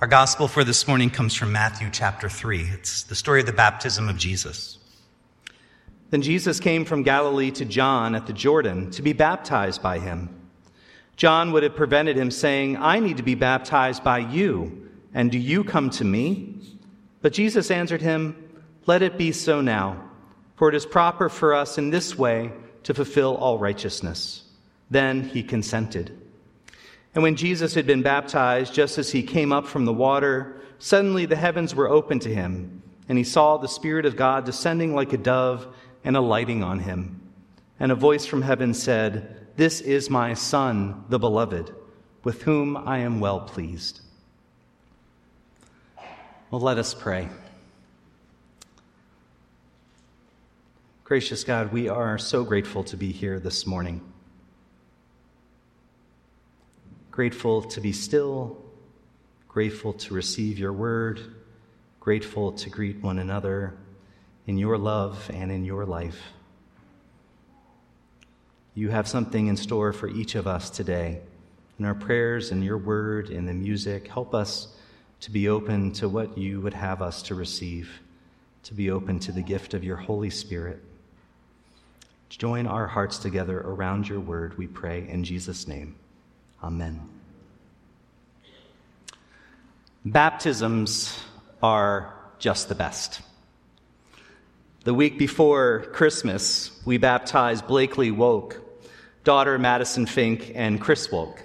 Our gospel for this morning comes from Matthew chapter 3. It's the story of the baptism of Jesus. Then Jesus came from Galilee to John at the Jordan to be baptized by him. John would have prevented him, saying, I need to be baptized by you, and do you come to me? But Jesus answered him, Let it be so now, for it is proper for us in this way to fulfill all righteousness. Then he consented. And when Jesus had been baptized, just as he came up from the water, suddenly the heavens were opened to him, and he saw the Spirit of God descending like a dove and alighting on him. And a voice from heaven said, This is my Son, the Beloved, with whom I am well pleased. Well, let us pray. Gracious God, we are so grateful to be here this morning grateful to be still, grateful to receive your word, grateful to greet one another in your love and in your life. You have something in store for each of us today. In our prayers and your word, in the music, help us to be open to what you would have us to receive, to be open to the gift of your Holy Spirit. Join our hearts together around your word, we pray, in Jesus' name. Amen. Baptisms are just the best. The week before Christmas, we baptized Blakely Woke, daughter Madison Fink, and Chris Woke.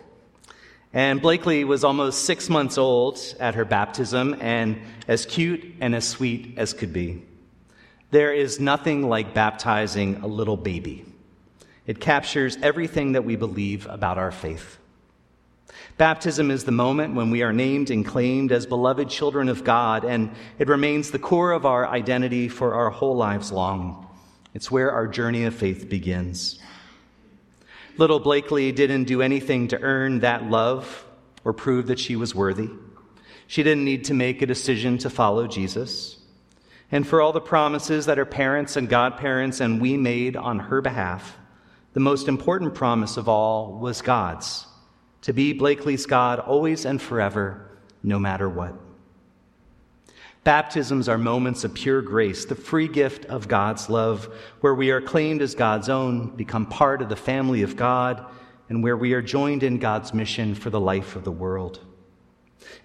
And Blakely was almost six months old at her baptism and as cute and as sweet as could be. There is nothing like baptizing a little baby. It captures everything that we believe about our faith. Baptism is the moment when we are named and claimed as beloved children of God, and it remains the core of our identity for our whole lives long. It's where our journey of faith begins. Little Blakely didn't do anything to earn that love or prove that she was worthy. She didn't need to make a decision to follow Jesus. And for all the promises that her parents and godparents and we made on her behalf, the most important promise of all was God's to be Blakely's God always and forever, no matter what. Baptisms are moments of pure grace, the free gift of God's love, where we are claimed as God's own, become part of the family of God, and where we are joined in God's mission for the life of the world.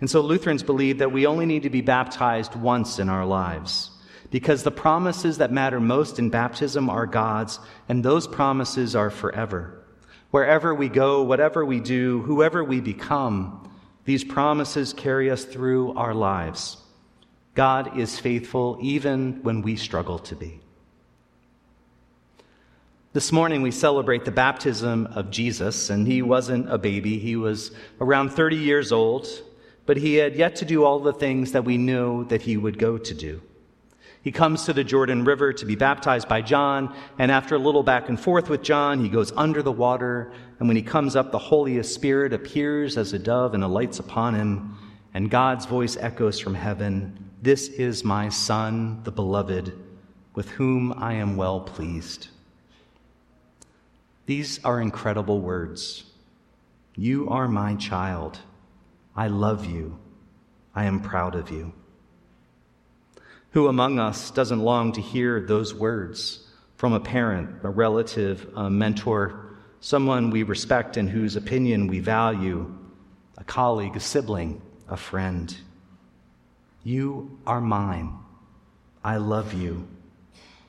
And so Lutherans believe that we only need to be baptized once in our lives, because the promises that matter most in baptism are God's, and those promises are forever. Wherever we go, whatever we do, whoever we become, these promises carry us through our lives. God is faithful even when we struggle to be. This morning we celebrate the baptism of Jesus, and he wasn't a baby. He was around 30 years old, but he had yet to do all the things that we knew that he would go to do. He comes to the Jordan River to be baptized by John, and after a little back and forth with John, he goes under the water, and when he comes up, the Holy Spirit appears as a dove and alights upon him, and God's voice echoes from heaven, This is my Son, the Beloved, with whom I am well pleased. These are incredible words. You are my child. I love you. I am proud of you. Who among us doesn't long to hear those words from a parent, a relative, a mentor, someone we respect and whose opinion we value, a colleague, a sibling, a friend? You are mine. I love you.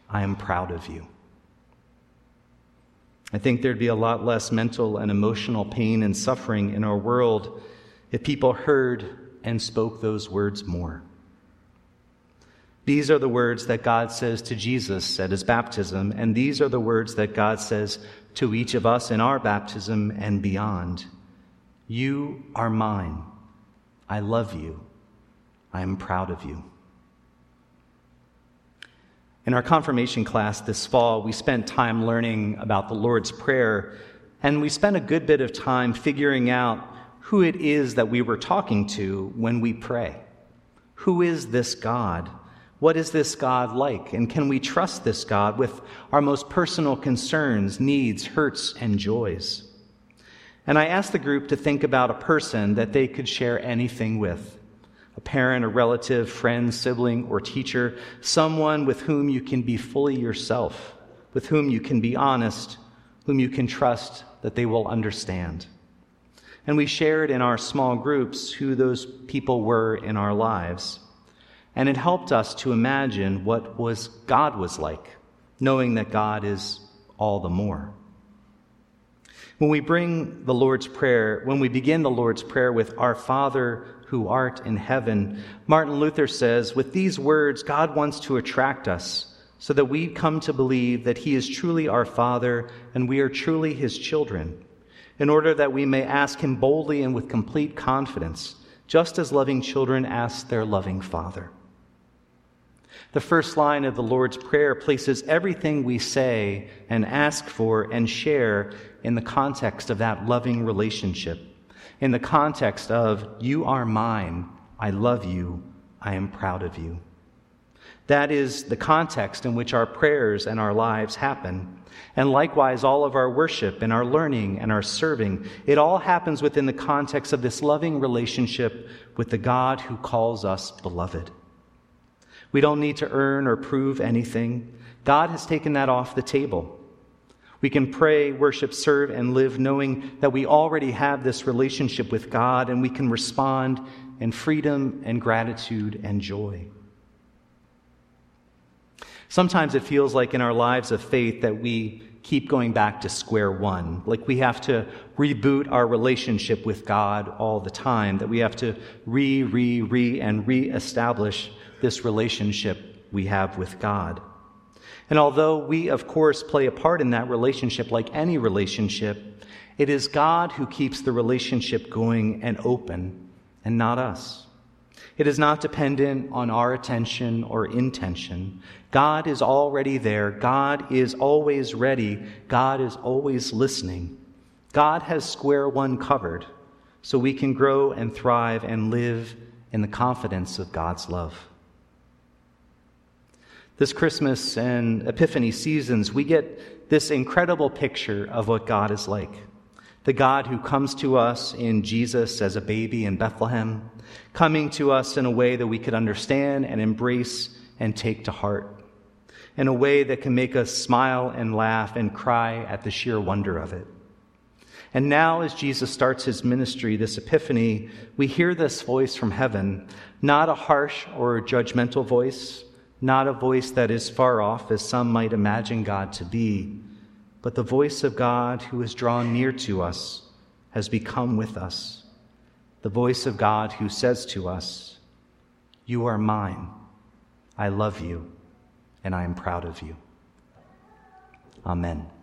I am proud of you. I think there'd be a lot less mental and emotional pain and suffering in our world if people heard and spoke those words more. These are the words that God says to Jesus at his baptism, and these are the words that God says to each of us in our baptism and beyond. You are mine. I love you. I am proud of you. In our confirmation class this fall, we spent time learning about the Lord's Prayer, and we spent a good bit of time figuring out who it is that we were talking to when we pray. Who is this God? What is this God like? And can we trust this God with our most personal concerns, needs, hurts, and joys? And I asked the group to think about a person that they could share anything with. a parent, a relative, friend, sibling, or teacher, someone with whom you can be fully yourself, with whom you can be honest, whom you can trust that they will understand. And we shared in our small groups who those people were in our lives. And it helped us to imagine what was God was like, knowing that God is all the more. When we bring the Lord's Prayer, when we begin the Lord's Prayer with Our Father who art in heaven, Martin Luther says, with these words, God wants to attract us so that we come to believe that He is truly our Father and we are truly His children, in order that we may ask Him boldly and with complete confidence, just as loving children ask their loving Father. The first line of the Lord's Prayer places everything we say and ask for and share in the context of that loving relationship, in the context of, You are mine, I love you, I am proud of you. That is the context in which our prayers and our lives happen. And likewise, all of our worship and our learning and our serving, it all happens within the context of this loving relationship with the God who calls us beloved. We don't need to earn or prove anything. God has taken that off the table. We can pray, worship, serve, and live knowing that we already have this relationship with God and we can respond in freedom and gratitude and joy. Sometimes it feels like in our lives of faith that we keep going back to square one, like we have to reboot our relationship with God all the time, that we have to re, re, re, and re establish this relationship we have with God. And although we, of course, play a part in that relationship like any relationship, it is God who keeps the relationship going and open, and not us. It is not dependent on our attention or intention. God is already there. God is always ready. God is always listening. God has square one covered, so we can grow and thrive and live in the confidence of God's love. This Christmas and Epiphany seasons, we get this incredible picture of what God is like. The God who comes to us in Jesus as a baby in Bethlehem, coming to us in a way that we could understand and embrace and take to heart, in a way that can make us smile and laugh and cry at the sheer wonder of it. And now, as Jesus starts his ministry, this epiphany, we hear this voice from heaven, not a harsh or judgmental voice, not a voice that is far off, as some might imagine God to be, but the voice of God who is drawn near to us, has become with us. The voice of God who says to us, You are mine, I love you, and I am proud of you. Amen.